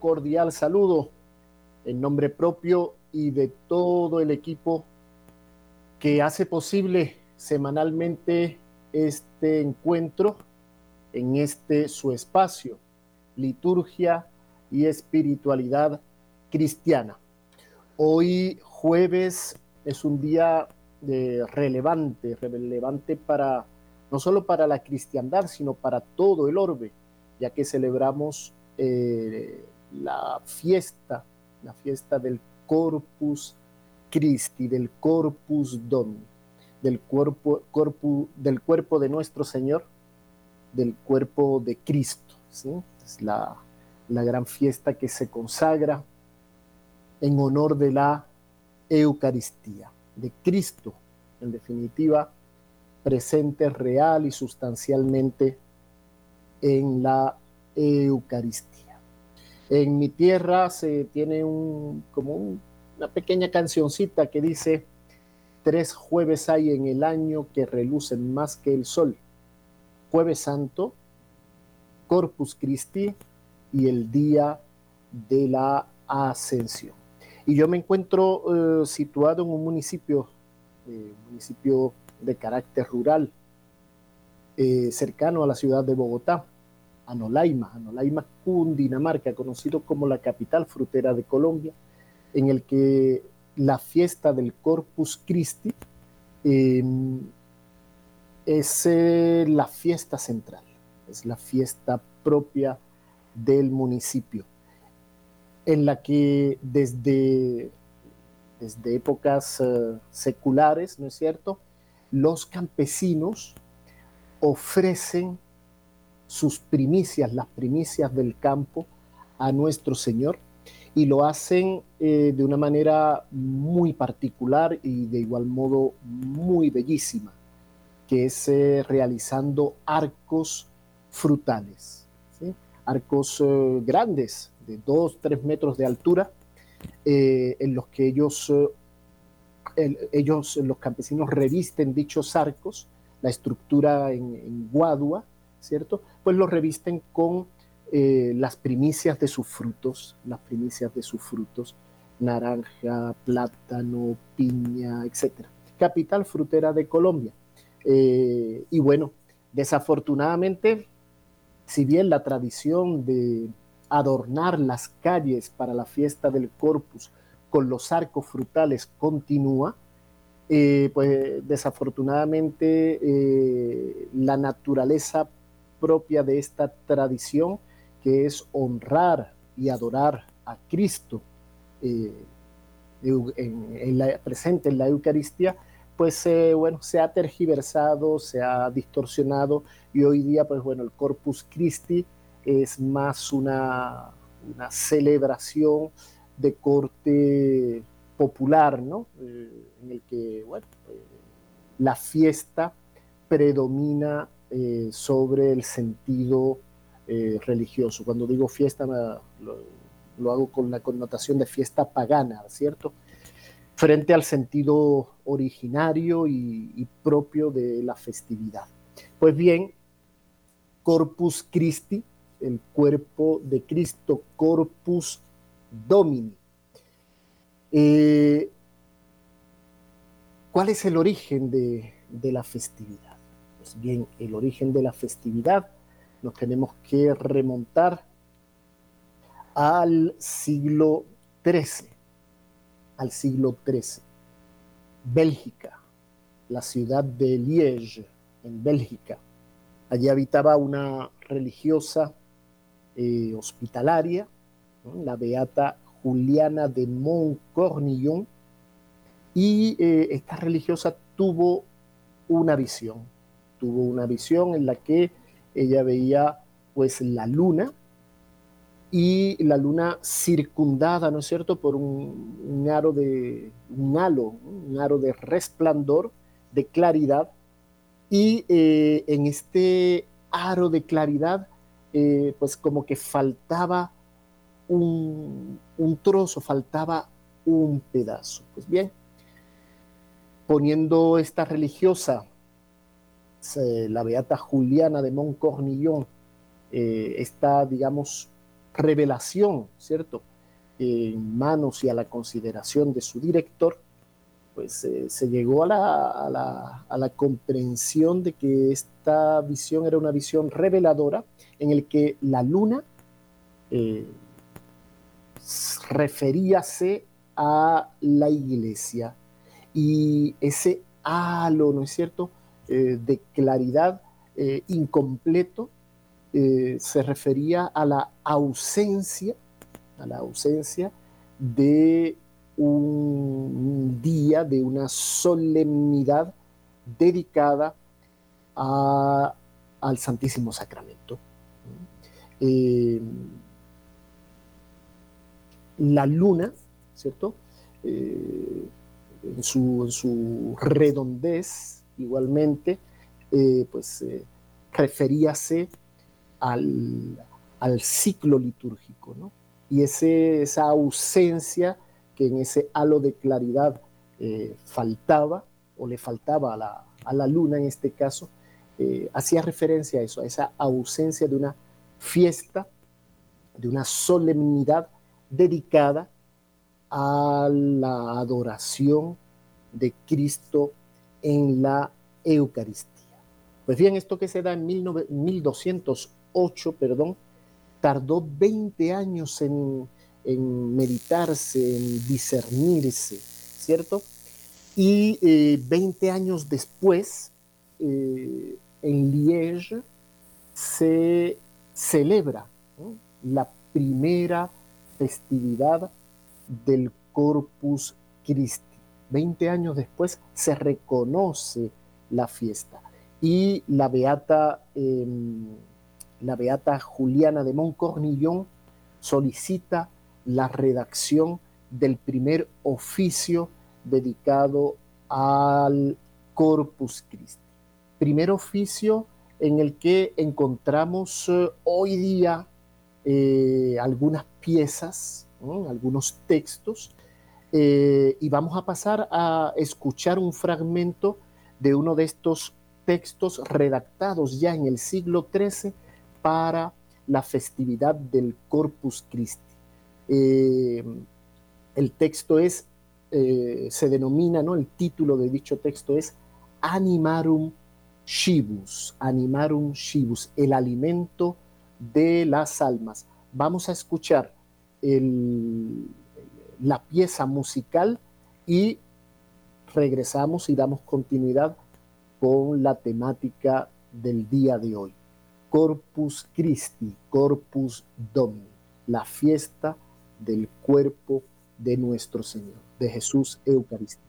cordial saludo en nombre propio y de todo el equipo que hace posible semanalmente este encuentro en este su espacio, liturgia y espiritualidad cristiana. Hoy jueves es un día relevante, relevante para no solo para la cristiandad, sino para todo el orbe, ya que celebramos eh, la fiesta, la fiesta del Corpus Christi, del Corpus Domini, del cuerpo, del cuerpo de nuestro Señor, del cuerpo de Cristo. ¿sí? Es la, la gran fiesta que se consagra en honor de la Eucaristía, de Cristo, en definitiva, presente real y sustancialmente en la Eucaristía. En mi tierra se tiene un, como una pequeña cancioncita que dice, tres jueves hay en el año que relucen más que el sol. Jueves Santo, Corpus Christi y el día de la Ascensión. Y yo me encuentro eh, situado en un municipio, eh, municipio de carácter rural, eh, cercano a la ciudad de Bogotá, Anolaima, Anolaima, Cundinamarca, conocido como la capital frutera de Colombia, en el que la fiesta del Corpus Christi em, es eh, la fiesta central, es la fiesta propia del municipio, en la que desde, desde épocas eh, seculares, ¿no es cierto?, los campesinos ofrecen sus primicias, las primicias del campo, a nuestro Señor y lo hacen eh, de una manera muy particular y de igual modo muy bellísima, que es eh, realizando arcos frutales, arcos eh, grandes de 2, 3 metros de altura, en los que ellos ellos, los campesinos, revisten dichos arcos, la estructura en, guadua, ¿cierto? Pues los revisten con eh, las primicias de sus frutos, las primicias de sus frutos, naranja, plátano, piña, etc. Capital frutera de Colombia. Eh, y bueno, desafortunadamente, si bien la tradición de adornar las calles para la fiesta del Corpus con los arcos frutales continúa, eh, pues desafortunadamente la naturaleza propia de esta tradición, que es honrar y adorar a Cristo eh, en, la, presente en la Eucaristía, pues bueno, se ha tergiversado, se ha distorsionado y hoy día, pues bueno, el Corpus Christi es más una, una celebración de corte popular, ¿no? Eh, en el que, bueno, eh, la fiesta predomina eh, sobre el sentido religioso. Cuando digo fiesta, lo, hago con la connotación de fiesta pagana, ¿cierto? Frente al sentido originario y, y propio de la festividad. Pues bien, Corpus Christi, el cuerpo de Cristo, Corpus Domini. Eh, ¿Cuál es el origen de, la festividad? Bien, el origen de la festividad nos tenemos que remontar al siglo XIII, al siglo XIII. Bélgica, la ciudad de Liege, en Bélgica. Allí habitaba una religiosa eh, hospitalaria la beata Juliana de Montcornillon, y eh, esta religiosa tuvo una visión, tuvo una visión en la que ella veía pues la luna y la luna circundada, ¿no es cierto?, por un, aro de, un halo, un aro de resplandor, de claridad, y eh, en este aro de claridad, eh, pues como que faltaba un, trozo, faltaba un pedazo. Pues bien, poniendo esta religiosa, la beata Juliana de Montcornillon, eh, esta, digamos, revelación, ¿cierto? En manos y a la consideración de su director, pues eh, se llegó a la, comprensión de que esta visión era una visión reveladora en el que la luna eh, referíase a la iglesia y ese halo, ¿no es cierto?, eh, de claridad incompleto se refería a la ausencia, a la ausencia de un día de una solemnidad dedicada al Santísimo Sacramento. Eh, la luna, ¿cierto? Eh, en, su, redondez, igualmente, eh, pues referíase al, ciclo litúrgico, ¿no? Y ese, esa ausencia que en ese halo de claridad eh, faltaba o le faltaba a la, luna en este caso, eh, hacía referencia a eso, a esa ausencia de una fiesta, de una solemnidad dedicada a la adoración de Cristo en la Eucaristía. Pues bien, esto que se da en 1208, perdón, tardó 20 años en, en meditarse, en discernirse, ¿cierto? Y 20 eh, años después, eh, en Liege, se celebra la primera festividad del Corpus Christi. 20 años después se reconoce la fiesta y la beata, em, la beata Juliana de Montcornillon solicita la redacción del primer oficio dedicado al Corpus Christi. Primer oficio en el que encontramos eh, hoy día eh, algunas piezas, algunos textos, eh, y vamos a pasar a escuchar un fragmento de uno de estos textos redactados ya en el siglo XIII para la festividad del Corpus Christi. Eh, el texto es, eh, se denomina, ¿no? El título de dicho texto es Animarum Shibus, Animarum Shibus, el alimento de las almas. Vamos a escuchar la pieza musical y regresamos y damos continuidad con la temática del día de hoy. Corpus Christi, Corpus Domini, la fiesta del cuerpo de nuestro Señor, de Jesús Eucaristía.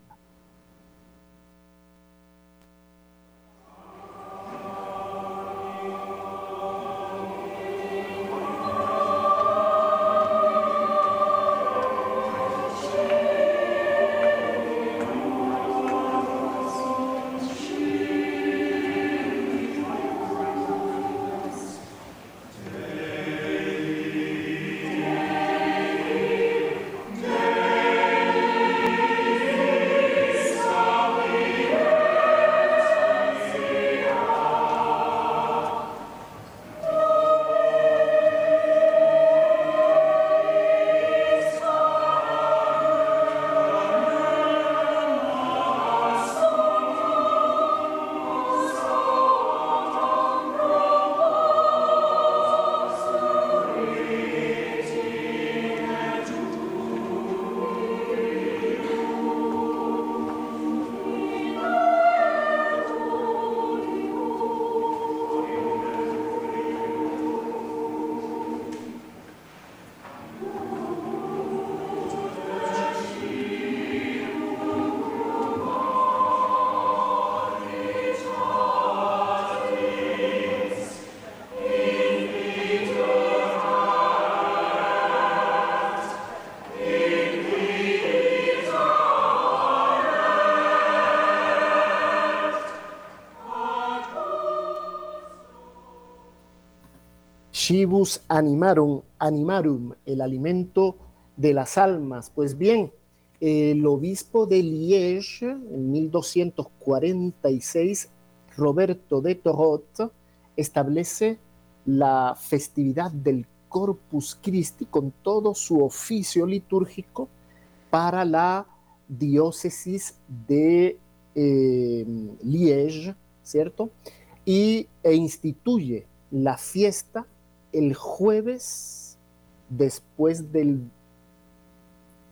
Chibus animarum, animarum, el alimento de las almas. Pues bien, el obispo de Liege, en 1246, Roberto de Torot, establece la festividad del Corpus Christi con todo su oficio litúrgico para la diócesis de eh, Liege, ¿cierto? Y, e instituye la fiesta el jueves después del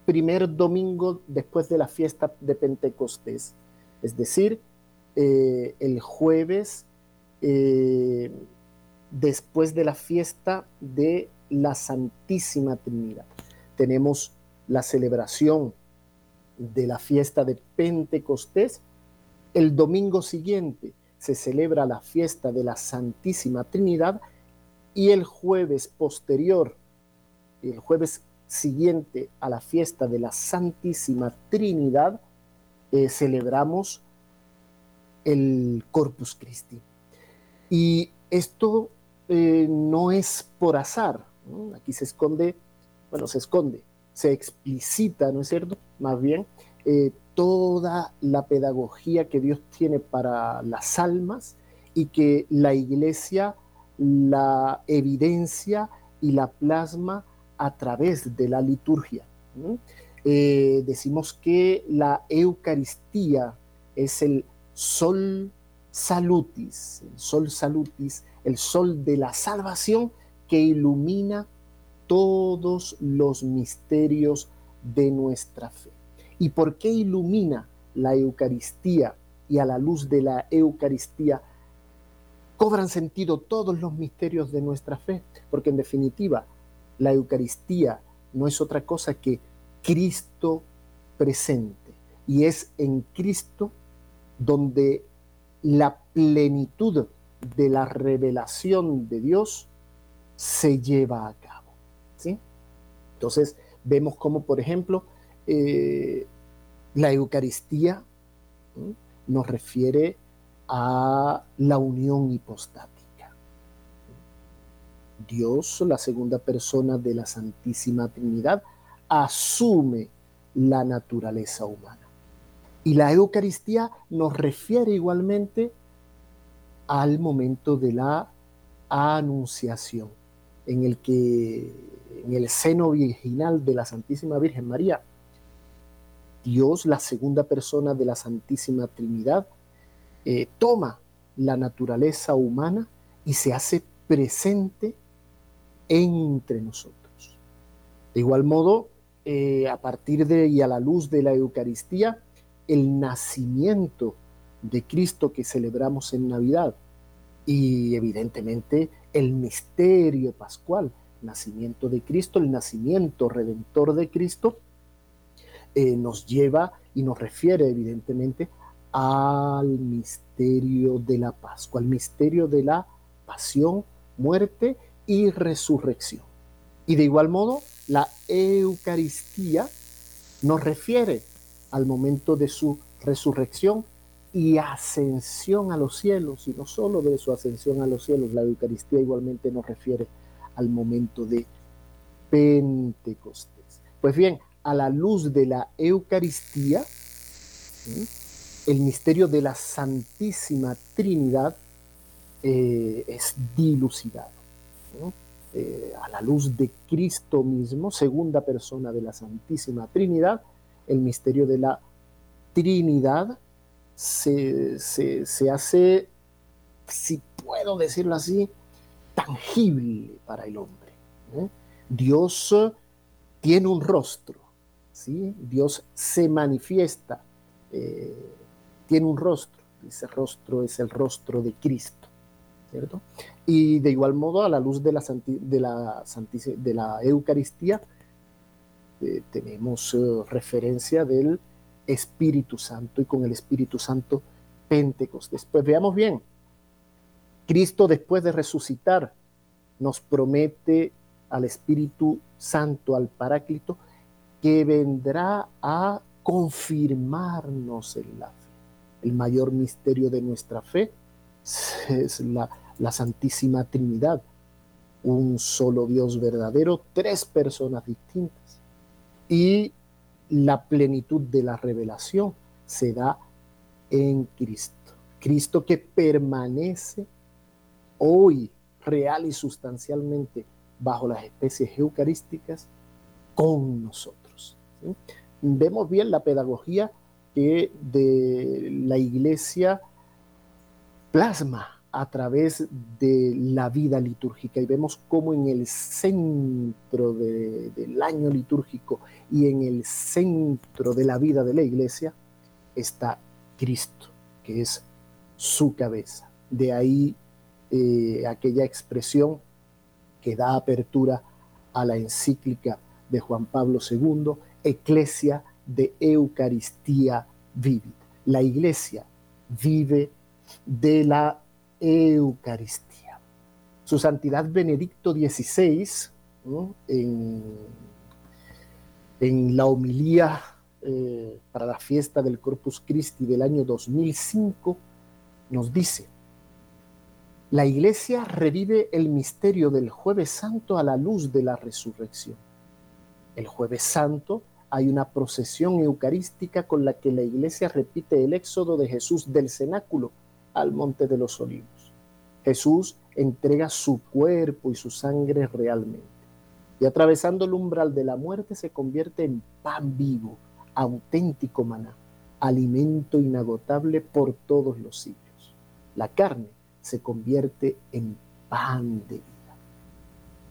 primer domingo después de la fiesta de Pentecostés, es decir, eh, el jueves eh, después de la fiesta de la Santísima Trinidad. Tenemos la celebración de la fiesta de Pentecostés. El domingo siguiente se celebra la fiesta de la Santísima Trinidad y el jueves posterior, el jueves siguiente a la fiesta de la Santísima Trinidad, eh, celebramos el Corpus Christi. Y esto eh, no es por azar, aquí se esconde, bueno, se esconde, se explicita, ¿no es cierto? Más bien, eh, toda la pedagogía que Dios tiene para las almas y que la iglesia la evidencia y la plasma a través de la liturgia. Eh, decimos que la Eucaristía es el sol salutis, el sol salutis, el sol de la salvación que ilumina todos los misterios de nuestra fe. ¿Y por qué ilumina la Eucaristía y a la luz de la Eucaristía cobran sentido todos los misterios de nuestra fe? Porque en definitiva, la Eucaristía no es otra cosa que Cristo presente. Y es en Cristo donde la plenitud de la revelación de Dios se lleva a cabo. ¿sí? Entonces vemos como, por ejemplo, eh, la Eucaristía nos refiere a la unión hipostática. Dios, la segunda persona de la Santísima Trinidad, asume la naturaleza humana. Y la Eucaristía nos refiere igualmente al momento de la anunciación, en el que en el seno virginal de la Santísima Virgen María, Dios, la segunda persona de la Santísima Trinidad, eh, toma la naturaleza humana y se hace presente entre nosotros. De igual modo, eh, a partir de y a la luz de la Eucaristía, el nacimiento de Cristo que celebramos en Navidad y evidentemente el misterio pascual, nacimiento de Cristo, el nacimiento redentor de Cristo, eh, nos lleva y nos refiere evidentemente al misterio de la Pascua, al misterio de la pasión, muerte y resurrección. Y de igual modo, la Eucaristía nos refiere al momento de su resurrección y ascensión a los cielos, y no solo de su ascensión a los cielos, la Eucaristía igualmente nos refiere al momento de Pentecostés. Pues bien, a la luz de la Eucaristía, el misterio de la Santísima Trinidad eh, es dilucidado. Eh, a la luz de Cristo mismo, segunda persona de la Santísima Trinidad, el misterio de la Trinidad se, hace, si puedo decirlo así, tangible para el hombre. Dios tiene un rostro, ¿sí? Dios se manifiesta, eh, tiene un rostro, ese rostro es el rostro de Cristo. Y de igual modo, a la luz de la, de la, de la Eucaristía, eh, tenemos eh, referencia del Espíritu Santo y con el Espíritu Santo Pentecostés. Pues veamos bien, Cristo después de resucitar nos promete al Espíritu Santo, al Paráclito, que vendrá a confirmarnos en la fe. El mayor misterio de nuestra fe es la, la Santísima Trinidad, un solo Dios verdadero, tres personas distintas. Y la plenitud de la revelación se da en Cristo. Cristo que permanece hoy real y sustancialmente bajo las especies eucarísticas con nosotros. Vemos bien la pedagogía que de la iglesia plasma a través de la vida litúrgica y vemos cómo en el centro del año litúrgico y en el centro de la vida de la iglesia está Cristo, que es su cabeza. De ahí eh, aquella expresión que da apertura a la encíclica de Juan Pablo II, Eclesia de Eucaristía Vivit. La iglesia vive de la Eucaristía. Su Santidad Benedicto XVI, en, la homilía eh, para la fiesta del Corpus Christi del año 2005, nos dice, la Iglesia revive el misterio del jueves santo a la luz de la resurrección. El jueves santo hay una procesión eucarística con la que la Iglesia repite el éxodo de Jesús del cenáculo al monte de los olivos. Jesús entrega su cuerpo y su sangre realmente. Y atravesando el umbral de la muerte se convierte en pan vivo, auténtico maná, alimento inagotable por todos los siglos. La carne se convierte en pan de vida.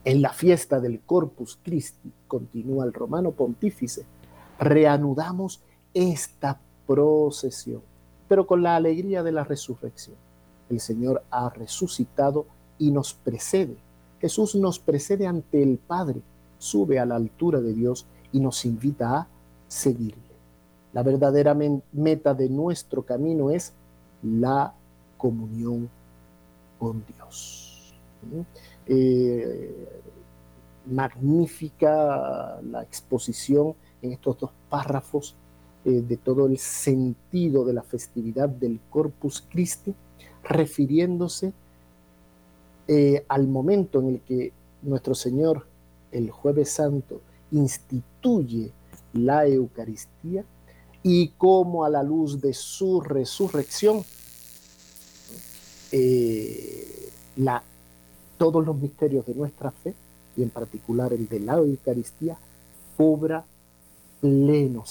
En la fiesta del Corpus Christi, continúa el romano pontífice, reanudamos esta procesión pero con la alegría de la resurrección. El Señor ha resucitado y nos precede. Jesús nos precede ante el Padre, sube a la altura de Dios y nos invita a seguirle. La verdadera meta de nuestro camino es la comunión con Dios. Eh, magnífica la exposición en estos dos párrafos eh, de todo el sentido de la festividad del Corpus Christi, refiriéndose eh, al momento en el que nuestro Señor, el jueves santo, instituye la Eucaristía y cómo a la luz de su resurrección, eh, la, todos los misterios de nuestra fe, y en particular el de la Eucaristía, cobra pleno.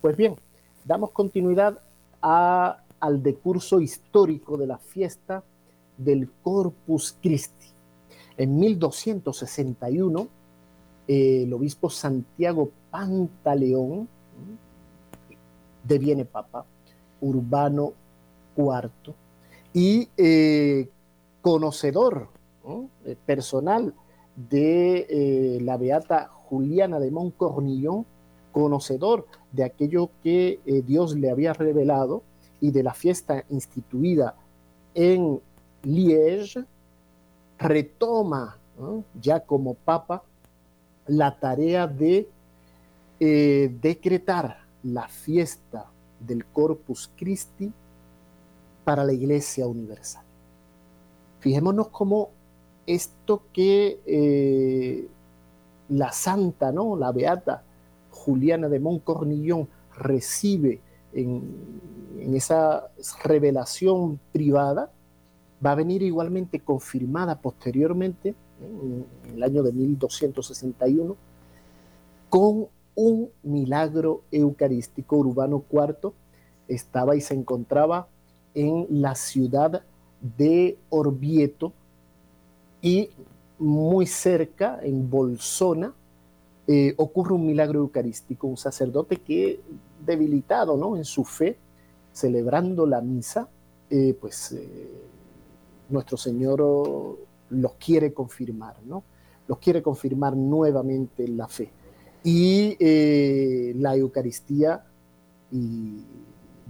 Pues bien, damos continuidad al decurso histórico de la fiesta del Corpus Christi. En 1261, el obispo Santiago Pantaleón deviene papa, Urbano IV, y eh, conocedor eh, personal de eh, la beata Juliana de Montcornillon, conocedor de aquello que eh, Dios le había revelado y de la fiesta instituida en Liege, retoma ya como papa la tarea de eh, decretar la fiesta del Corpus Christi para la Iglesia Universal. Fijémonos cómo esto que eh, la santa, ¿no? la beata, Juliana de Montcornillon recibe en, esa revelación privada, va a venir igualmente confirmada posteriormente, en el año de 1261, con un milagro eucarístico. Urbano IV estaba y se encontraba en la ciudad de Orvieto y muy cerca, en Bolsona, eh, ocurre un milagro eucarístico, un sacerdote que debilitado ¿no? en su fe, celebrando la misa, eh, pues eh, nuestro Señor los quiere confirmar, ¿no? los quiere confirmar nuevamente en la fe. Y la Eucaristía y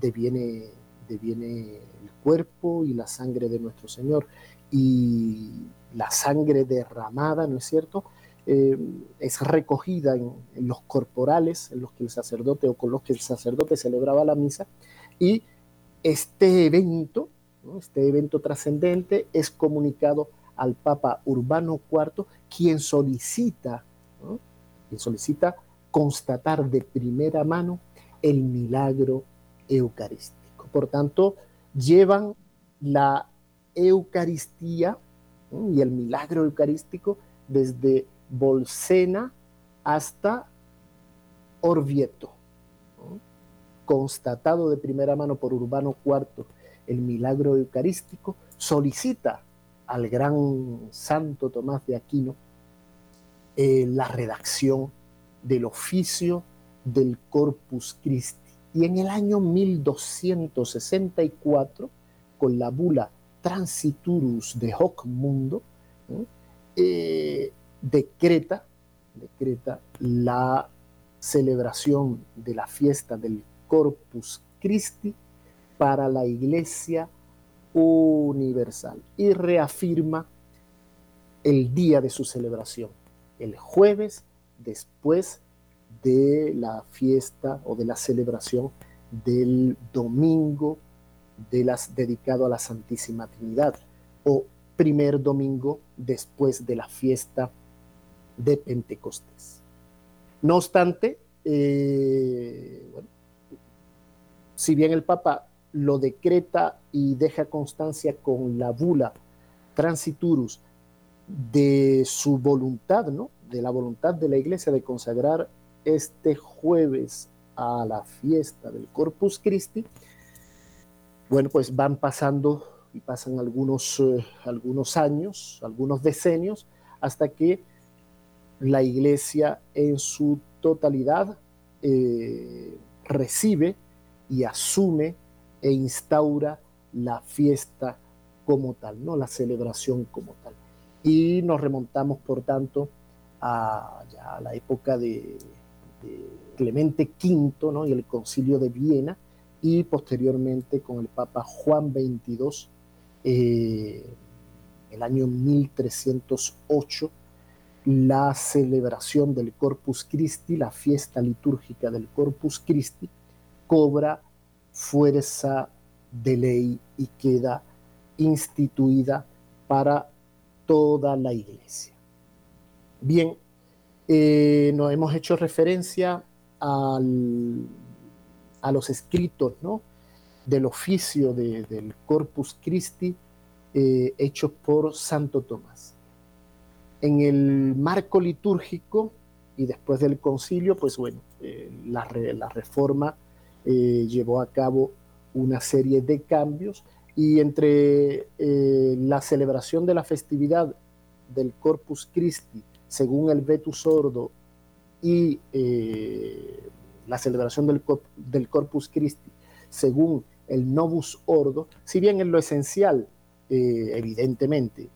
deviene el cuerpo y la sangre de nuestro Señor. Y la sangre derramada, ¿no es cierto? Eh, es recogida en, los corporales en los que el sacerdote o con los que el sacerdote celebraba la misa. Y este evento, este evento trascendente es comunicado al Papa Urbano IV, quien solicita, quien solicita constatar de primera mano el milagro eucarístico. Por tanto, llevan la Eucaristía y el milagro eucarístico desde Bolsena hasta Orvieto, constatado de primera mano por Urbano IV el milagro eucarístico, solicita al gran Santo Tomás de Aquino eh, la redacción del oficio del Corpus Christi. Y en el año 1264, con la bula Transiturus de Hoc Mundo, eh, decreta, decreta la celebración de la fiesta del Corpus Christi para la Iglesia Universal y reafirma el día de su celebración, el jueves después de la fiesta o de la celebración del domingo de las, dedicado a la Santísima Trinidad o primer domingo después de la fiesta de Pentecostés. No obstante, eh, si bien el Papa lo decreta y deja constancia con la bula transiturus de su voluntad, ¿no? de la voluntad de la iglesia de consagrar este jueves a la fiesta del Corpus Christi, bueno, pues van pasando y pasan algunos, eh, algunos años, algunos decenios, hasta que la iglesia en su totalidad eh, recibe y asume e instaura la fiesta como tal, ¿no? la celebración como tal. Y nos remontamos, por tanto, a, la época de, Clemente V ¿no? y el concilio de Viena, y posteriormente con el Papa Juan XXII, eh, el año 1308, la celebración del Corpus Christi, la fiesta litúrgica del Corpus Christi, cobra fuerza de ley y queda instituida para toda la iglesia. Bien, eh, nos hemos hecho referencia a los escritos del oficio del Corpus Christi eh, hechos por Santo Tomás. En el marco litúrgico y después del concilio, pues bueno, eh, la, la reforma eh, llevó a cabo una serie de cambios y entre eh, la celebración de la festividad del Corpus Christi según el Vetus Sordo y eh, la celebración del, del, Corpus Christi según el Novus Ordo, si bien en lo esencial, evidentemente,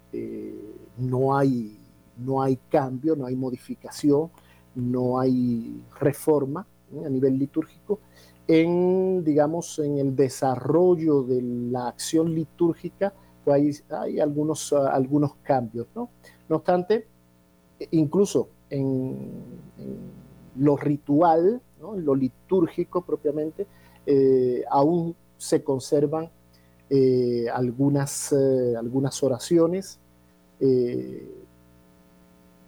no, hay, no hay cambio, no hay modificación, no hay reforma a nivel litúrgico, en, digamos, en el desarrollo de la acción litúrgica, pues hay, algunos, algunos cambios, ¿no? No obstante, incluso en, lo ritual, ¿no? en lo litúrgico propiamente, eh, aún se conservan eh, algunas, eh, algunas oraciones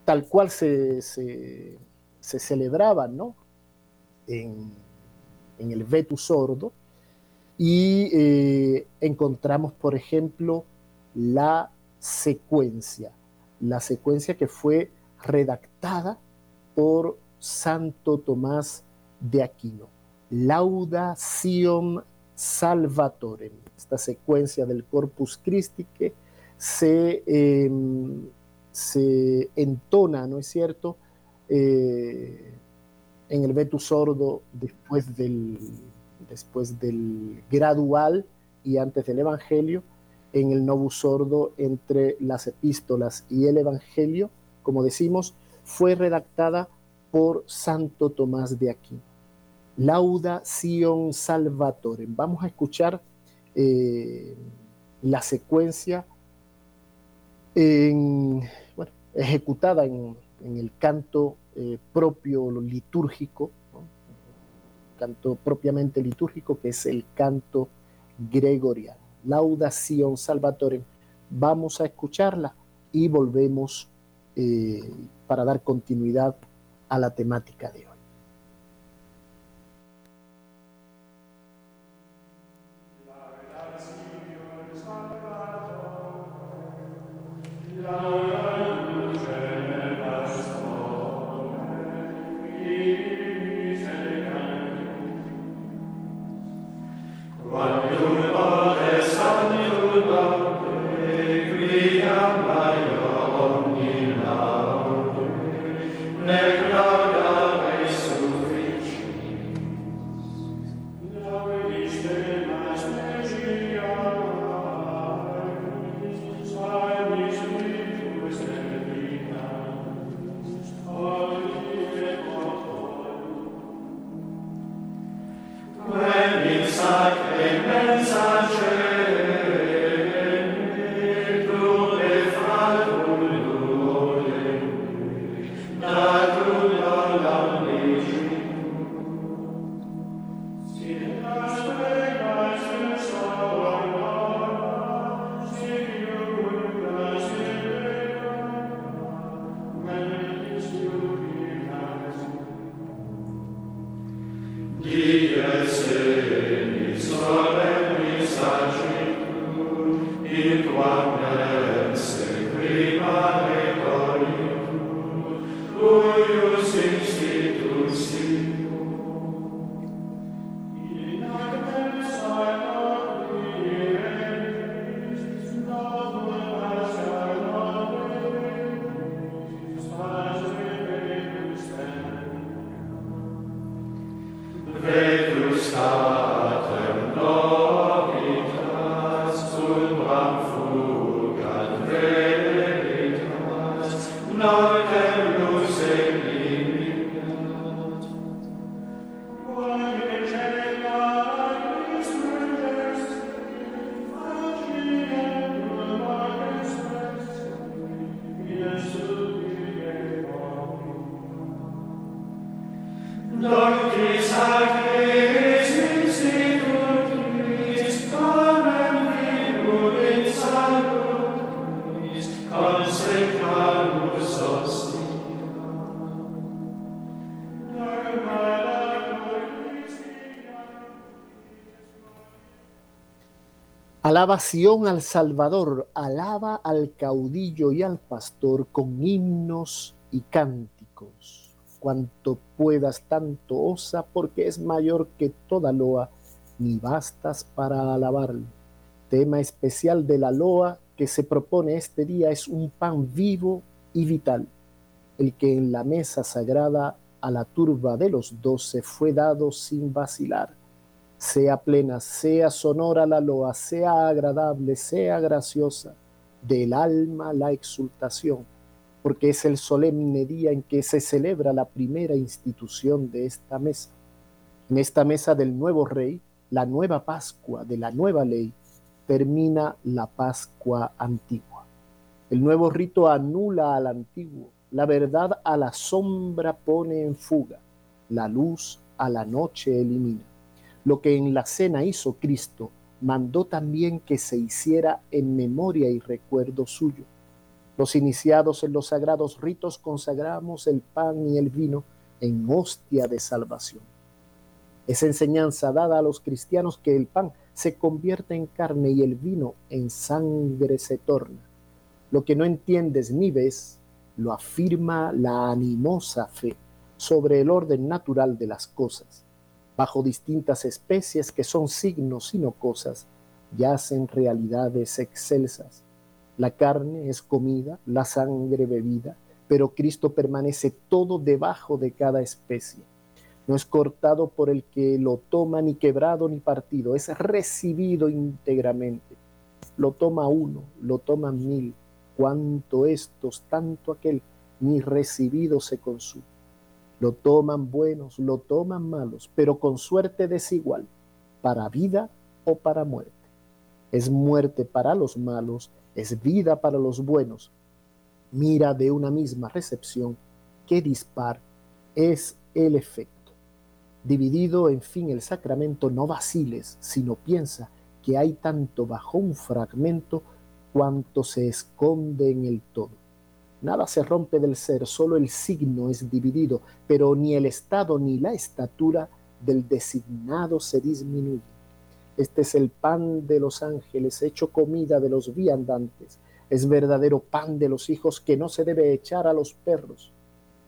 tal cual se, se, ¿no? en, en el vetus sordo, y eh, encontramos, por ejemplo, la secuencia, la secuencia que fue redactada por Santo Tomás de Aquino, Lauda Sion Salvatorem, esta secuencia del Corpus Christi que se, em, se entona, ¿no es cierto?, eh, en el Vetus Sordo después del, después del gradual y antes del Evangelio, en el Novus Sordo entre las epístolas y el Evangelio, como decimos, fue redactada por Santo Tomás de Aquino. Lauda Sion Salvatore. Vamos a escuchar eh, la secuencia ejecutada en, en el canto eh, propio litúrgico, canto propiamente litúrgico, que es el canto gregoriano. Laudación Salvatore. Vamos a escucharla y volvemos eh, para dar continuidad a la temática de hoy. La Alabación al Salvador, alaba al caudillo y al pastor con himnos y cánticos. Cuanto puedas, tanto osa, porque es mayor que toda loa, ni bastas para alabarle. Tema especial de la loa que se propone este día es un pan vivo y vital, el que en la mesa sagrada a la turba de los doce fue dado sin vacilar sea plena, sea sonora la loa, sea agradable, sea graciosa, del alma la exultación, porque es el solemne día en que se celebra la primera institución de esta mesa. En esta mesa del nuevo rey, la nueva Pascua de la nueva ley, termina la Pascua antigua. El nuevo rito anula al antiguo, la verdad a la sombra pone en fuga, la luz a la noche elimina. Lo que en la cena hizo Cristo, mandó también que se hiciera en memoria y recuerdo suyo. Los iniciados en los sagrados ritos consagramos el pan y el vino en hostia de salvación. Es enseñanza dada a los cristianos que el pan se convierte en carne y el vino en sangre se torna. Lo que no entiendes ni ves, lo afirma la animosa fe sobre el orden natural de las cosas bajo distintas especies que son signos y no cosas, yacen realidades excelsas. La carne es comida, la sangre bebida, pero Cristo permanece todo debajo de cada especie. No es cortado por el que lo toma ni quebrado ni partido, es recibido íntegramente. Lo toma uno, lo toman mil, cuanto estos, tanto aquel, ni recibido se consume. Lo toman buenos, lo toman malos, pero con suerte desigual, para vida o para muerte. Es muerte para los malos, es vida para los buenos. Mira de una misma recepción, qué dispar es el efecto. Dividido, en fin, el sacramento, no vaciles, sino piensa que hay tanto bajo un fragmento cuanto se esconde en el todo. Nada se rompe del ser, solo el signo es dividido, pero ni el estado ni la estatura del designado se disminuye. Este es el pan de los ángeles, hecho comida de los viandantes. Es verdadero pan de los hijos que no se debe echar a los perros.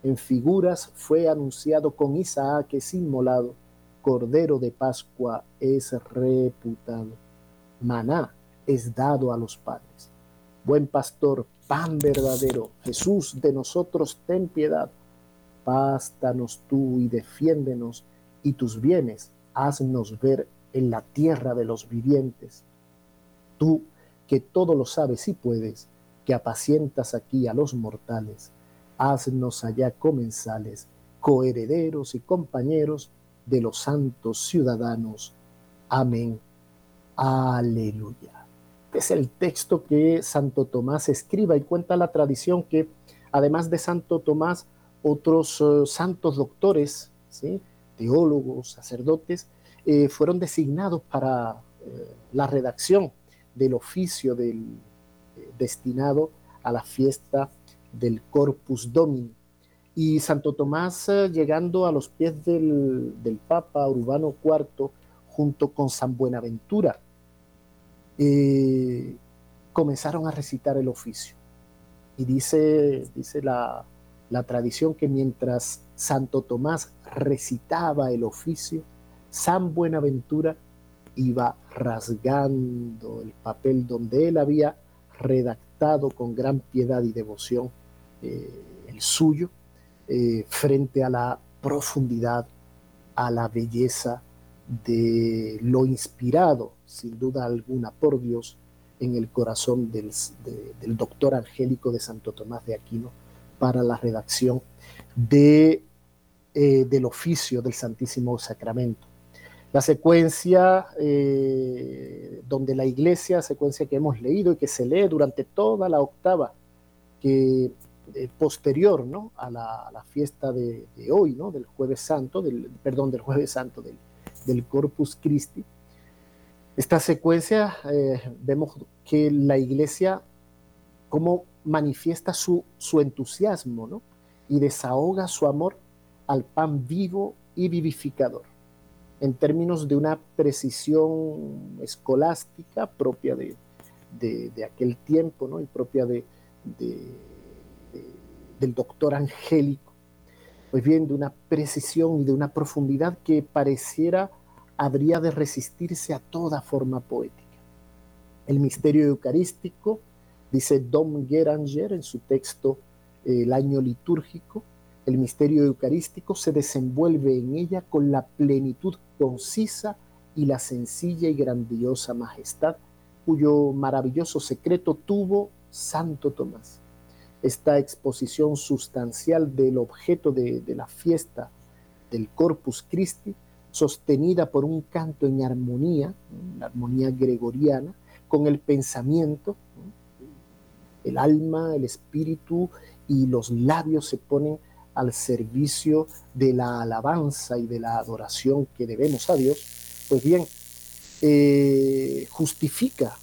En figuras fue anunciado con Isaac es inmolado, Cordero de Pascua es reputado. Maná es dado a los padres. Buen pastor, pan verdadero, Jesús de nosotros, ten piedad. Bástanos tú y defiéndenos, y tus bienes haznos ver en la tierra de los vivientes. Tú, que todo lo sabes y puedes, que apacientas aquí a los mortales, haznos allá comensales, coherederos y compañeros de los santos ciudadanos. Amén. Aleluya es el texto que Santo Tomás escriba y cuenta la tradición que además de Santo Tomás, otros eh, santos doctores, teólogos, sacerdotes, eh, fueron designados para eh, la redacción del oficio destinado a la fiesta del Corpus Domini. Y Santo Tomás, llegando a los pies del, del Papa Urbano IV, junto con San Buenaventura, comenzaron a recitar el oficio. Y dice, dice la, la tradición que mientras Santo Tomás recitaba el oficio, San Buenaventura iba rasgando el papel donde él había redactado con gran piedad y devoción eh, el suyo, eh, frente a la profundidad, a la belleza de lo inspirado, sin duda alguna, por Dios en el corazón del, doctor angélico de Santo Tomás de Aquino para la redacción de, eh, del oficio del Santísimo Sacramento. La secuencia eh, donde la iglesia, secuencia que hemos leído y que se lee durante toda la octava, que eh, posterior ¿no? a, la, fiesta de, hoy, ¿no? del jueves santo, del, perdón, del jueves santo, del, del Corpus Christi. Esta secuencia eh, vemos que la iglesia cómo manifiesta su, entusiasmo ¿no? y desahoga su amor al pan vivo y vivificador en términos de una precisión escolástica propia de, de, aquel tiempo ¿no? y propia de, del doctor angélico. Pues bien, de una precisión y de una profundidad que pareciera habría de resistirse a toda forma poética. El misterio eucarístico, dice Dom Geranger en su texto El año litúrgico, el misterio eucarístico se desenvuelve en ella con la plenitud concisa y la sencilla y grandiosa majestad cuyo maravilloso secreto tuvo Santo Tomás. Esta exposición sustancial del objeto de, la fiesta del Corpus Christi, sostenida por un canto en armonía, la armonía gregoriana, con el pensamiento, el alma, el espíritu y los labios se ponen al servicio de la alabanza y de la adoración que debemos a Dios, pues bien, eh, justifica,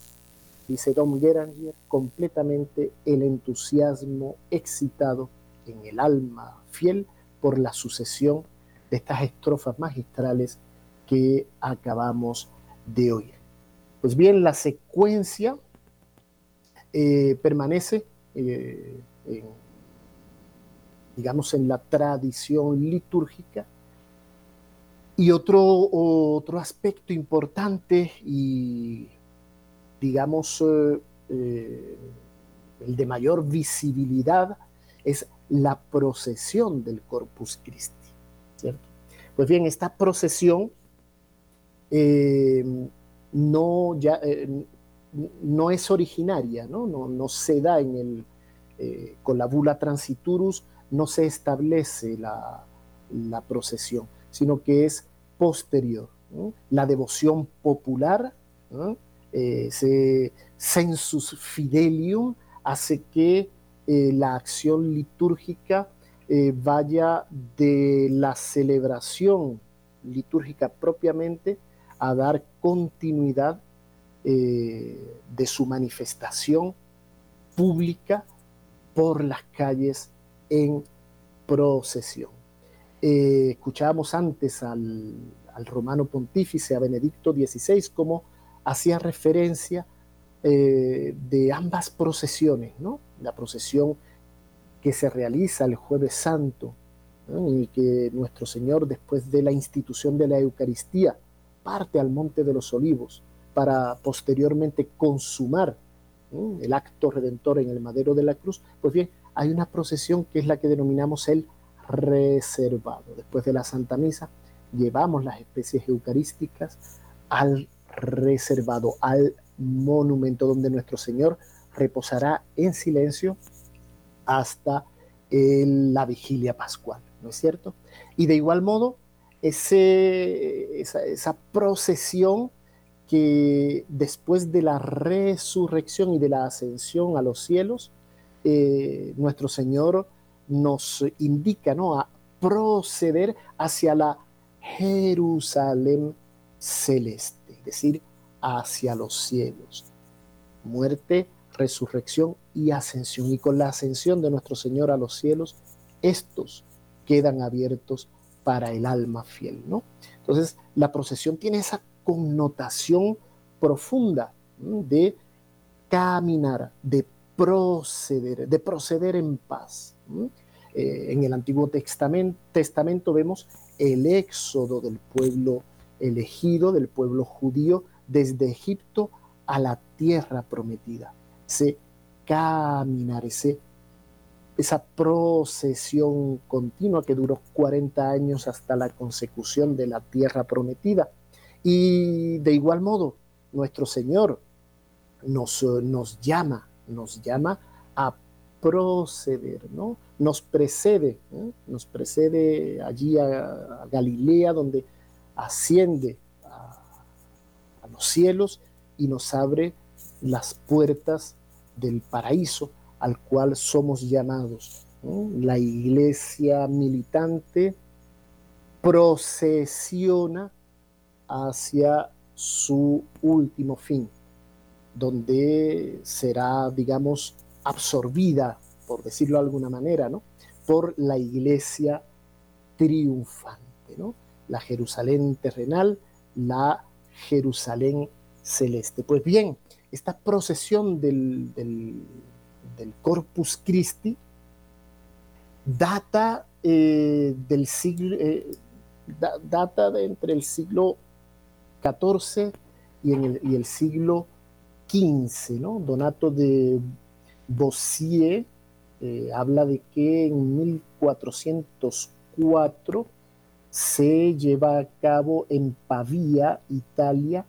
dice Dom Geranger, completamente el entusiasmo excitado en el alma fiel por la sucesión estas estrofas magistrales que acabamos de oír. Pues bien, la secuencia eh, permanece eh, digamos, en la tradición litúrgica. Y otro, otro aspecto importante y, digamos, eh, el de mayor visibilidad es la procesión del Corpus Christi. Pues bien, esta procesión eh, no, ya, no es originaria, ¿no? No, no se da en el, con la bula transiturus, no se establece la, procesión, sino que es posterior. La devoción popular, ese sensus fidelium, hace que eh, la acción litúrgica eh, vaya de la celebración litúrgica propiamente a dar continuidad eh, de su manifestación pública por las calles en procesión. Eh, escuchábamos antes al, romano pontífice, a Benedicto XVI, como hacía referencia de ambas procesiones, ¿no? La procesión que se realiza el jueves santo y que nuestro Señor, después de la institución de la Eucaristía, parte al Monte de los Olivos para posteriormente consumar el acto redentor en el madero de la cruz, pues bien, hay una procesión que es la que denominamos el reservado. Después de la Santa Misa, llevamos las especies eucarísticas al reservado, al monumento donde nuestro Señor reposará en silencio hasta la vigilia pascual, ¿no es cierto? Y de igual modo, esa procesión que después de la resurrección y de la ascensión a los cielos, eh, nuestro Señor nos indica ¿no? a proceder hacia la Jerusalén celeste, es decir, hacia los cielos. Muerte, resurrección y ascensión. Y con la ascensión de nuestro Señor a los cielos, estos quedan abiertos para el alma fiel. ¿no? Entonces, la procesión tiene esa connotación profunda de caminar, de proceder, de proceder en paz. Eh, en el Antiguo Testamento, Testamento vemos el éxodo del pueblo elegido, del pueblo judío, desde Egipto a la tierra prometida. Ese caminar, ese, esa procesión continua que duró 40 años hasta la consecución de la tierra prometida. Y de igual modo, nuestro Señor nos, nos llama, nos llama a proceder, ¿no? Nos precede, nos precede allí a, Galilea, donde asciende a, los cielos y nos abre las puertas del paraíso al cual somos llamados. La iglesia militante procesiona hacia su último fin, donde será, digamos, absorbida, por decirlo de alguna manera, ¿no? por la iglesia triunfante, ¿no? la Jerusalén terrenal, la Jerusalén celeste. Pues bien, esta procesión del, Corpus Christi data eh, del siglo, eh, data de entre el siglo XIV y, en el siglo XV, ¿no? Donato de Bossier eh, habla de que en 1404 se lleva a cabo en Pavía, Italia,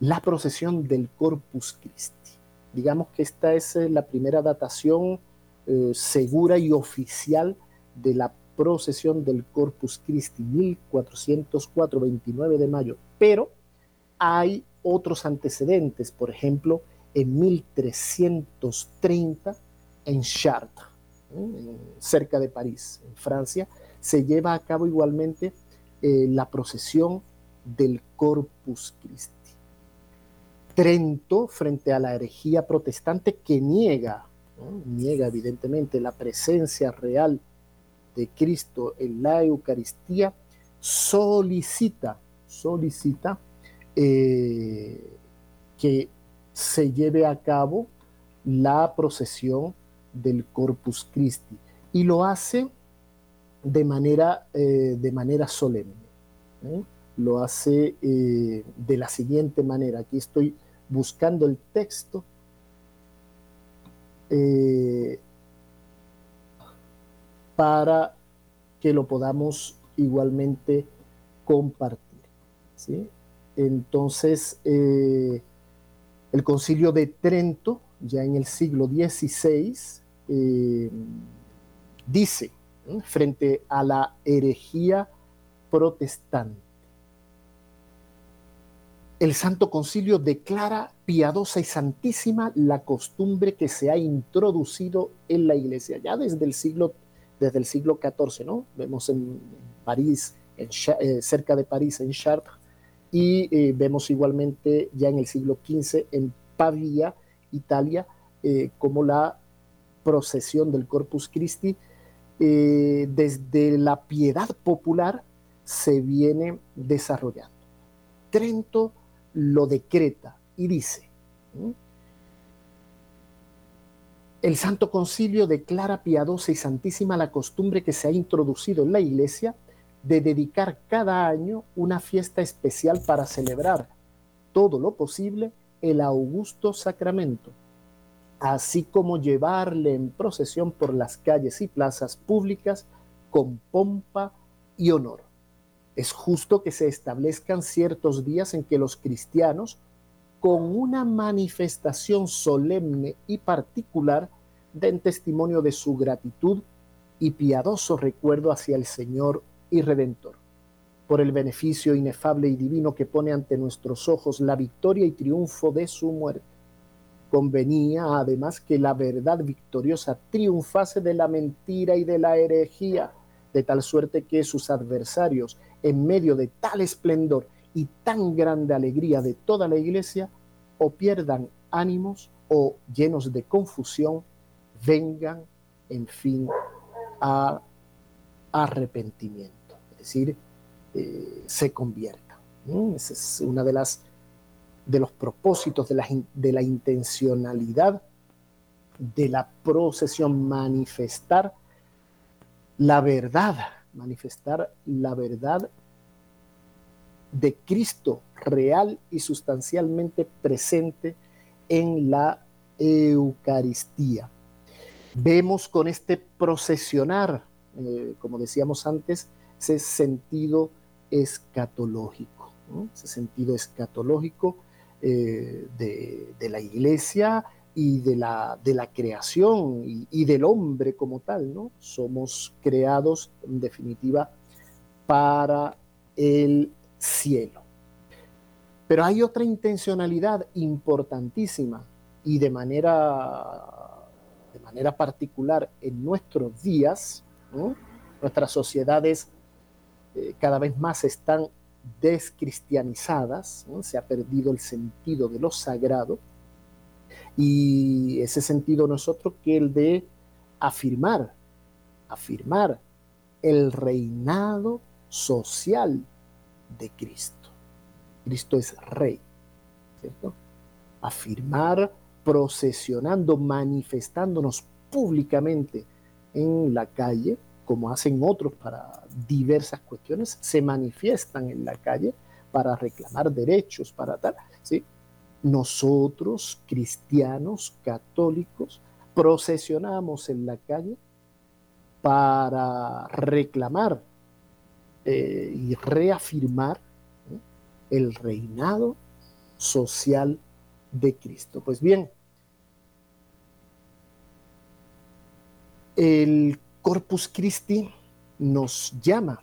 la procesión del Corpus Christi. Digamos que esta es eh, la primera datación eh, segura y oficial de la procesión del Corpus Christi, 1404, 29 de mayo. Pero hay otros antecedentes, por ejemplo, en 1330 en Chartres, cerca de París, en Francia, se lleva a cabo igualmente eh, la procesión del Corpus Christi. Trento, frente a la herejía protestante que niega, niega evidentemente la presencia real de Cristo en la Eucaristía, solicita, solicita eh, que se lleve a cabo la procesión del Corpus Christi y lo hace de manera, eh, de manera solemne. ¿eh? Lo hace de la siguiente manera. Aquí estoy buscando el texto. para que lo podamos igualmente compartir. ¿sí? Entonces, el concilio de Trento, ya en el siglo XVI, eh, dice, frente a la herejía protestante, el Santo Concilio declara piadosa y santísima la costumbre que se ha introducido en la iglesia, ya desde el siglo, desde el siglo XIV, ¿no? Vemos en París, en, eh, cerca de París, en Chartres, y eh, vemos igualmente ya en el siglo XV en Pavía, Italia, eh, como la procesión del Corpus Christi, eh, desde la piedad popular se viene desarrollando. Trento lo decreta y dice, el Santo Concilio declara piadosa y santísima la costumbre que se ha introducido en la Iglesia de dedicar cada año una fiesta especial para celebrar todo lo posible el augusto sacramento, así como llevarle en procesión por las calles y plazas públicas con pompa y honor. Es justo que se establezcan ciertos días en que los cristianos, con una manifestación solemne y particular, den testimonio de su gratitud y piadoso recuerdo hacia el Señor y Redentor, por el beneficio inefable y divino que pone ante nuestros ojos la victoria y triunfo de su muerte. Convenía además que la verdad victoriosa triunfase de la mentira y de la herejía, de tal suerte que sus adversarios, en medio de tal esplendor y tan grande alegría de toda la iglesia, o pierdan ánimos o llenos de confusión, vengan, en fin, a arrepentimiento, es decir, eh, se convierta. Esa es una de las de los propósitos, de la, de la intencionalidad de la procesión, manifestar la verdad, manifestar la verdad de Cristo real y sustancialmente presente en la Eucaristía. Vemos con este procesionar, eh, como decíamos antes, ese sentido escatológico, ese sentido escatológico eh, de, la iglesia y de la, de la creación y, del hombre como tal, ¿no? Somos creados en definitiva para el cielo. Pero hay otra intencionalidad importantísima y de manera, de manera particular en nuestros días, nuestras sociedades eh, cada vez más están descristianizadas, se ha perdido el sentido de lo sagrado y ese sentido no es otro que el de afirmar, afirmar el reinado social de Cristo. Cristo es rey, ¿cierto? Afirmar, procesionando, manifestándonos públicamente en la calle, como hacen otros para diversas cuestiones, se manifiestan en la calle para reclamar derechos, para tal, ¿sí? Nosotros, cristianos, católicos, procesionamos en la calle para reclamar eh, y reafirmar el reinado social de Cristo. Pues bien, el Corpus Christi nos llama,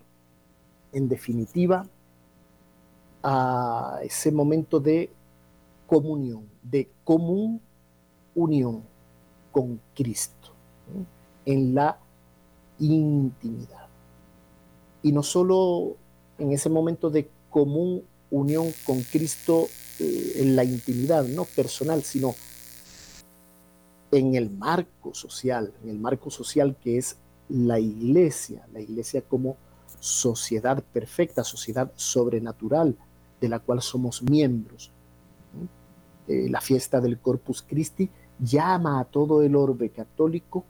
en definitiva, a ese momento de comunión, de común unión con Cristo, en la intimidad y no solo en ese momento de común unión con Cristo eh, en la intimidad no personal, sino en el marco social, en el marco social que es la iglesia, la iglesia como sociedad perfecta, sociedad sobrenatural de la cual somos miembros. Eh, la fiesta del Corpus Christi llama a todo el orbe católico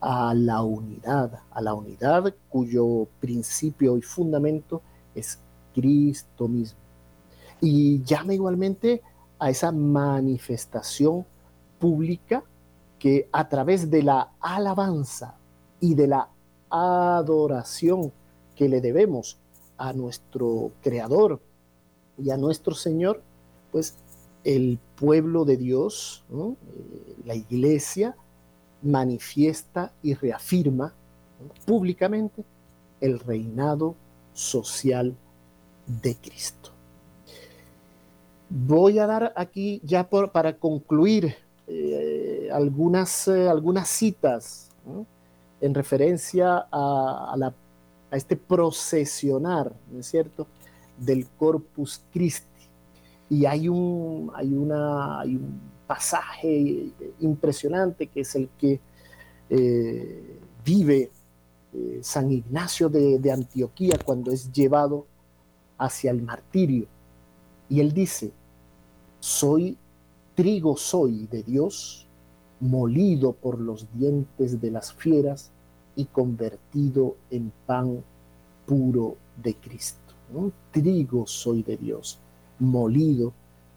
a la unidad, a la unidad cuyo principio y fundamento es Cristo mismo. Y llama igualmente a esa manifestación pública que a través de la alabanza y de la adoración que le debemos a nuestro Creador y a nuestro Señor, pues el pueblo de Dios, eh, la iglesia, manifiesta y reafirma públicamente el reinado social de Cristo. Voy a dar aquí ya para concluir eh, algunas, eh, algunas citas en referencia a, este procesionar, ¿no es cierto?, del Corpus Christi. Y hay un, hay una, hay un pasaje impresionante que es el que eh, vive eh, San Ignacio de, Antioquía cuando es llevado hacia el martirio. Y él dice, soy trigo soy de Dios, molido por los dientes de las fieras y convertido en pan puro de Cristo. Un Trigo soy de Dios, molido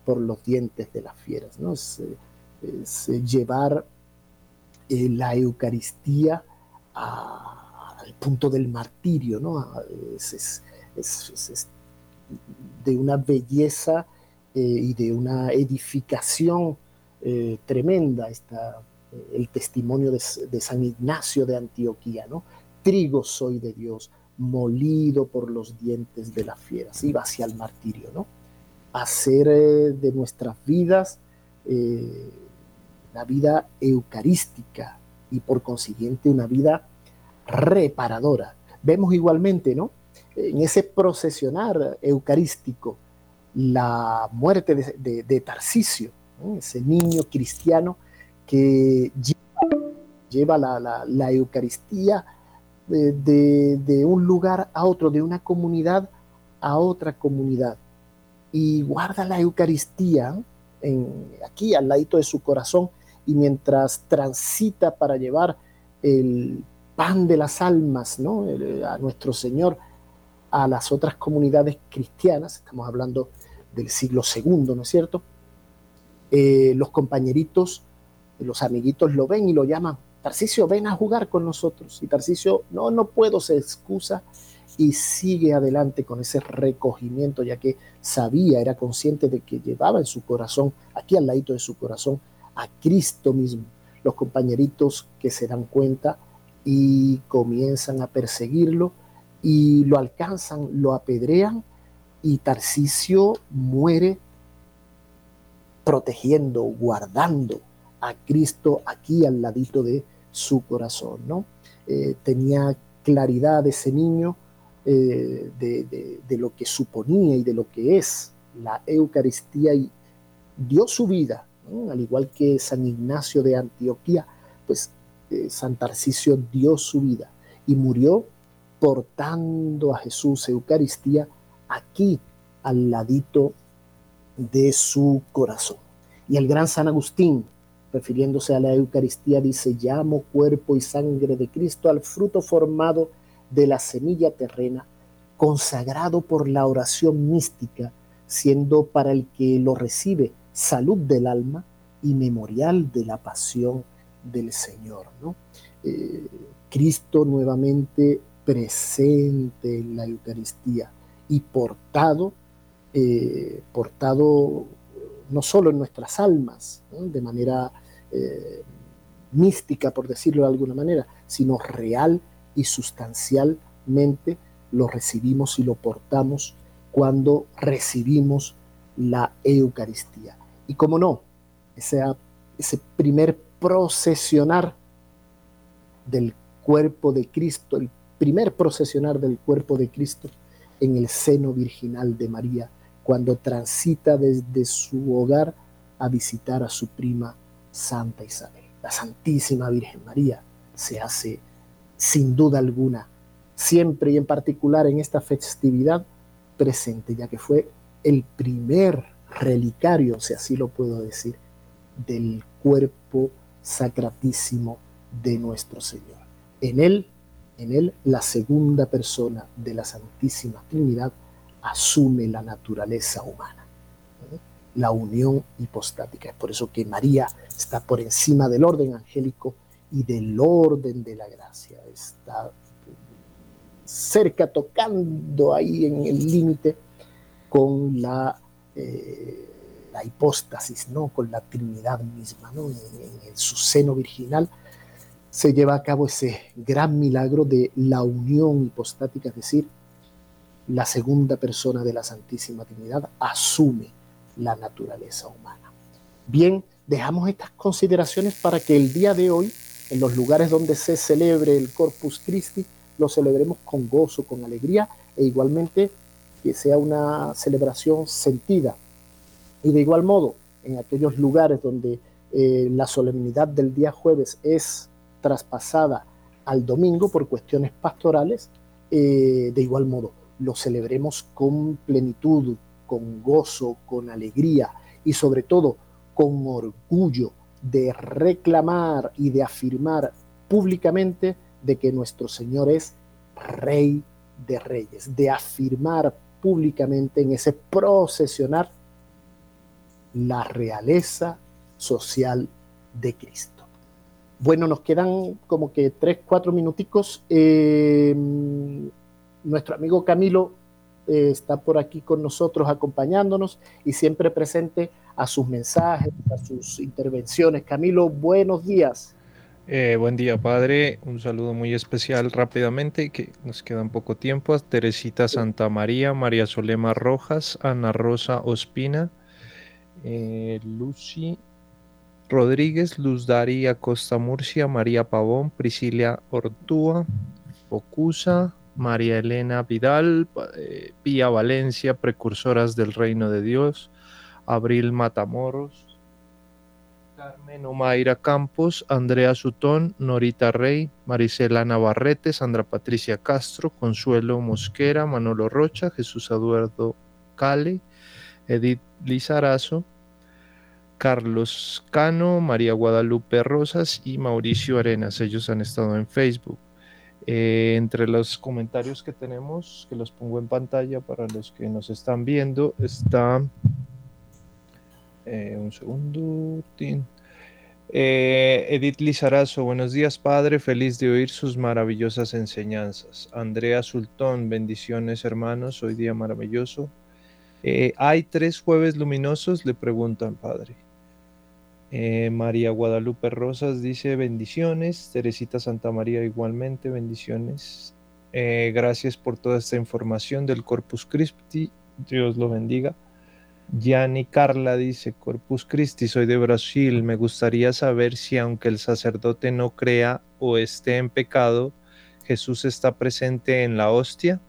por los dientes de las fieras. ¿no? Es, eh, llevar eh, la Eucaristía al punto del martirio, ¿no? Es, de una belleza eh, y de una edificación tremenda está el testimonio de, de, San Ignacio de Antioquía, ¿no? Trigo soy de Dios, molido por los dientes de las fieras, iba hacia el martirio, ¿no? Hacer eh, de nuestras vidas eh, la vida eucarística y por consiguiente una vida reparadora. Vemos igualmente, ¿no? En ese procesionar eucarístico, la muerte de, Tarcisio, ese niño cristiano que lleva, la, Eucaristía de, de, un lugar a otro, de una comunidad a otra comunidad y guarda la Eucaristía en, aquí al ladito de su corazón y mientras transita para llevar el pan de las almas ¿no? a nuestro Señor a las otras comunidades cristianas, estamos hablando del siglo II, ¿no es cierto? Eh, los compañeritos, los amiguitos lo ven y lo llaman, Tarcisio, ven a jugar con nosotros. Y Tarcisio, no, no puedo, se excusa y sigue adelante con ese recogimiento, ya que sabía, era consciente de que llevaba en su corazón, aquí al ladito de su corazón, a Cristo mismo. Los compañeritos que se dan cuenta y comienzan a perseguirlo y lo alcanzan, lo apedrean y Tarcisio muere protegiendo, guardando a Cristo aquí al ladito de su corazón, ¿no? Eh, tenía claridad ese niño eh, de, lo que suponía y de lo que es la Eucaristía y dio su vida, al igual que San Ignacio de Antioquía, pues eh, San Tarcisio dio su vida y murió portando a Jesús Eucaristía aquí al ladito de su corazón. Y el gran San Agustín, refiriéndose a la Eucaristía, dice, llamo cuerpo y sangre de Cristo al fruto formado de la semilla terrena, consagrado por la oración mística, siendo para el que lo recibe salud del alma y memorial de la pasión del Señor. ¿no? Eh, Cristo nuevamente presente en la Eucaristía y portado, eh, portado no solo en nuestras almas, de manera eh, mística, por decirlo de alguna manera, sino real y sustancialmente lo recibimos y lo portamos cuando recibimos la Eucaristía. Y como no, ese, ese primer procesionar del cuerpo de Cristo, el primer procesionar del cuerpo de Cristo en el seno virginal de María, cuando transita desde su hogar a visitar a su prima Santa Isabel. La Santísima Virgen María se hace sin duda alguna, siempre y en particular en esta festividad presente, ya que fue el primer relicario, si así lo puedo decir, del cuerpo sacratísimo de nuestro Señor. En él, en él, la segunda persona de la Santísima Trinidad asume la naturaleza humana la unión hipostática. Es por eso que María está por encima del orden angélico y del orden de la gracia. Está cerca, tocando ahí en el límite con la, eh, la hipóstasis, ¿no? con la Trinidad misma. ¿no? En, su seno virginal se lleva a cabo ese gran milagro de la unión hipostática, es decir, la segunda persona de la Santísima Trinidad asume la naturaleza humana. Bien, dejamos estas consideraciones para que el día de hoy, en los lugares donde se celebre el Corpus Christi, lo celebremos con gozo, con alegría e igualmente que sea una celebración sentida. Y de igual modo, en aquellos lugares donde eh, la solemnidad del día jueves es traspasada al domingo por cuestiones pastorales, eh, de igual modo lo celebremos con plenitud, con gozo, con alegría y sobre todo con orgullo de reclamar y de afirmar públicamente de que nuestro Señor es Rey de Reyes, de afirmar públicamente en ese procesionar la realeza social de Cristo. Bueno, nos quedan como que tres, cuatro minuticos. Eh, nuestro amigo Camilo eh, está por aquí con nosotros acompañándonos y siempre presente a sus mensajes, a sus intervenciones. Camilo, buenos días. Eh, buen día, padre. Un saludo muy especial rápidamente, que nos queda un poco tiempo. Teresita Santa María, María Solema Rojas, Ana Rosa Ospina, eh, Lucy Rodríguez, Luz Daría Costa Murcia, María Pavón, Priscilia Ortúa, Pocusa, María Elena Vidal, eh, Pía Valencia, precursoras del reino de Dios, Abril Matamoros, Carmen Omaira Campos, Andrea Sutón, Norita Rey, Marisela Navarrete, Sandra Patricia Castro, Consuelo Mosquera, Manolo Rocha, Jesús Eduardo Cale, Edith Lizarazo, Carlos Cano, María Guadalupe Rosas y Mauricio Arenas. Ellos han estado en Facebook. Eh, entre los comentarios que tenemos, que los pongo en pantalla para los que nos están viendo, está... Eh, un segundo. Eh, Edith Lizarazo, buenos días Padre, feliz de oír sus maravillosas enseñanzas. Andrea Sultón, bendiciones hermanos, hoy día maravilloso. Eh, ¿Hay tres jueves luminosos? Le preguntan Padre. María Guadalupe Rosas dice bendiciones. Teresita Santa María igualmente, bendiciones. gracias por toda esta información del Corpus Christi. Dios lo bendiga. Gianni Carla dice, Corpus Christi, soy de Brasil, me gustaría saber si aunque el sacerdote no crea o esté en pecado, Jesús está presente en la hostia.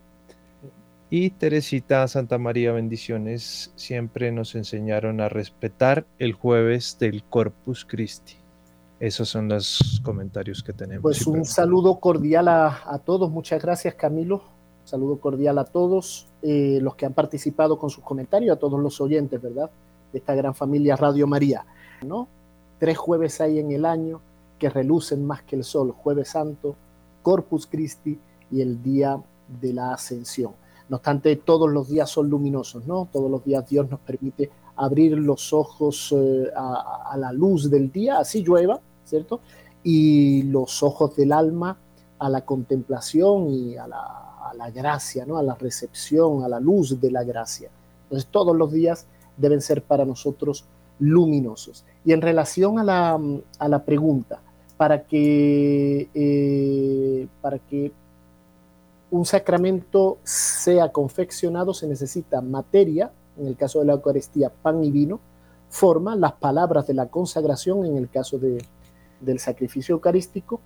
Y Teresita Santa María, bendiciones, siempre nos enseñaron a respetar el jueves del Corpus Christi. Esos son los comentarios que tenemos. Pues un saludo cordial a, a todos, muchas gracias Camilo Saludo cordial a todos eh, los que han participado con sus comentarios, a todos los oyentes, ¿verdad? De esta gran familia Radio María, ¿no? Tres jueves hay en el año que relucen más que el sol, Jueves Santo, Corpus Christi y el día de la Ascensión. No obstante, todos los días son luminosos, ¿no? Todos los días Dios nos permite abrir los ojos eh, a, la luz del día, así llueva, ¿cierto? Y los ojos del alma a la contemplación y a la la gracia, ¿no? a la recepción, a la luz de la gracia. Entonces todos los días deben ser para nosotros luminosos. Y en relación a la, a la pregunta, para que, eh, para que un sacramento sea confeccionado se necesita materia, en el caso de la Eucaristía, pan y vino, forma, las palabras de la consagración, en el caso de, del sacrificio eucarístico,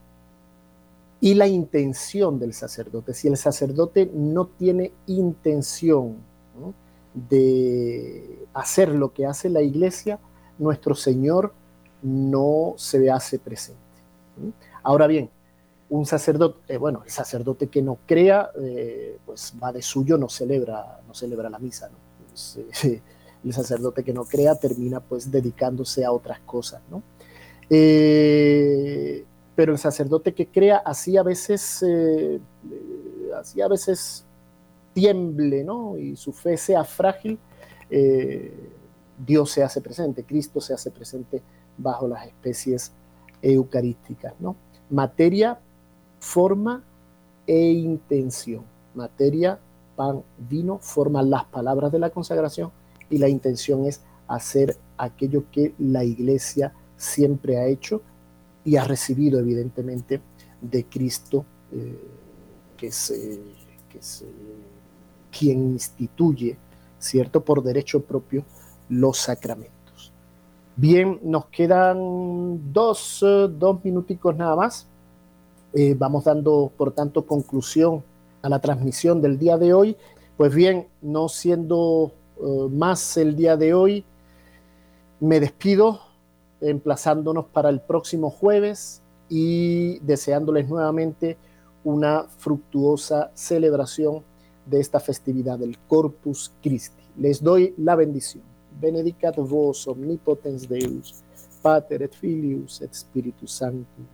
y la intención del sacerdote. Si el sacerdote no tiene intención de hacer lo que hace la iglesia, nuestro Señor no se hace presente. Ahora bien, un sacerdote, eh, bueno, el sacerdote que no crea, eh, pues va de suyo, no celebra, no celebra la misa. el sacerdote que no crea termina pues dedicándose a otras cosas. ¿no? Eh, pero el sacerdote que crea así a veces, eh, así a veces tiemble, ¿no? Y su fe sea frágil, eh, Dios se hace presente, Cristo se hace presente bajo las especies eucarísticas, ¿no? Materia, forma e intención. Materia, pan, vino, forman las palabras de la consagración y la intención es hacer aquello que la iglesia siempre ha hecho y ha recibido evidentemente de Cristo, eh, que es, eh, quien instituye, ¿cierto?, por derecho propio los sacramentos. Bien, nos quedan dos, eh, dos minuticos nada más. vamos dando, por tanto, conclusión a la transmisión del día de hoy. Pues bien, no siendo más el día de hoy, me despido emplazándonos para el próximo jueves y deseándoles nuevamente una fructuosa celebración de esta festividad del Corpus Christi. Les doy la bendición. Benedicat vos omnipotens Deus, Pater et Filius et Spiritus Sanctus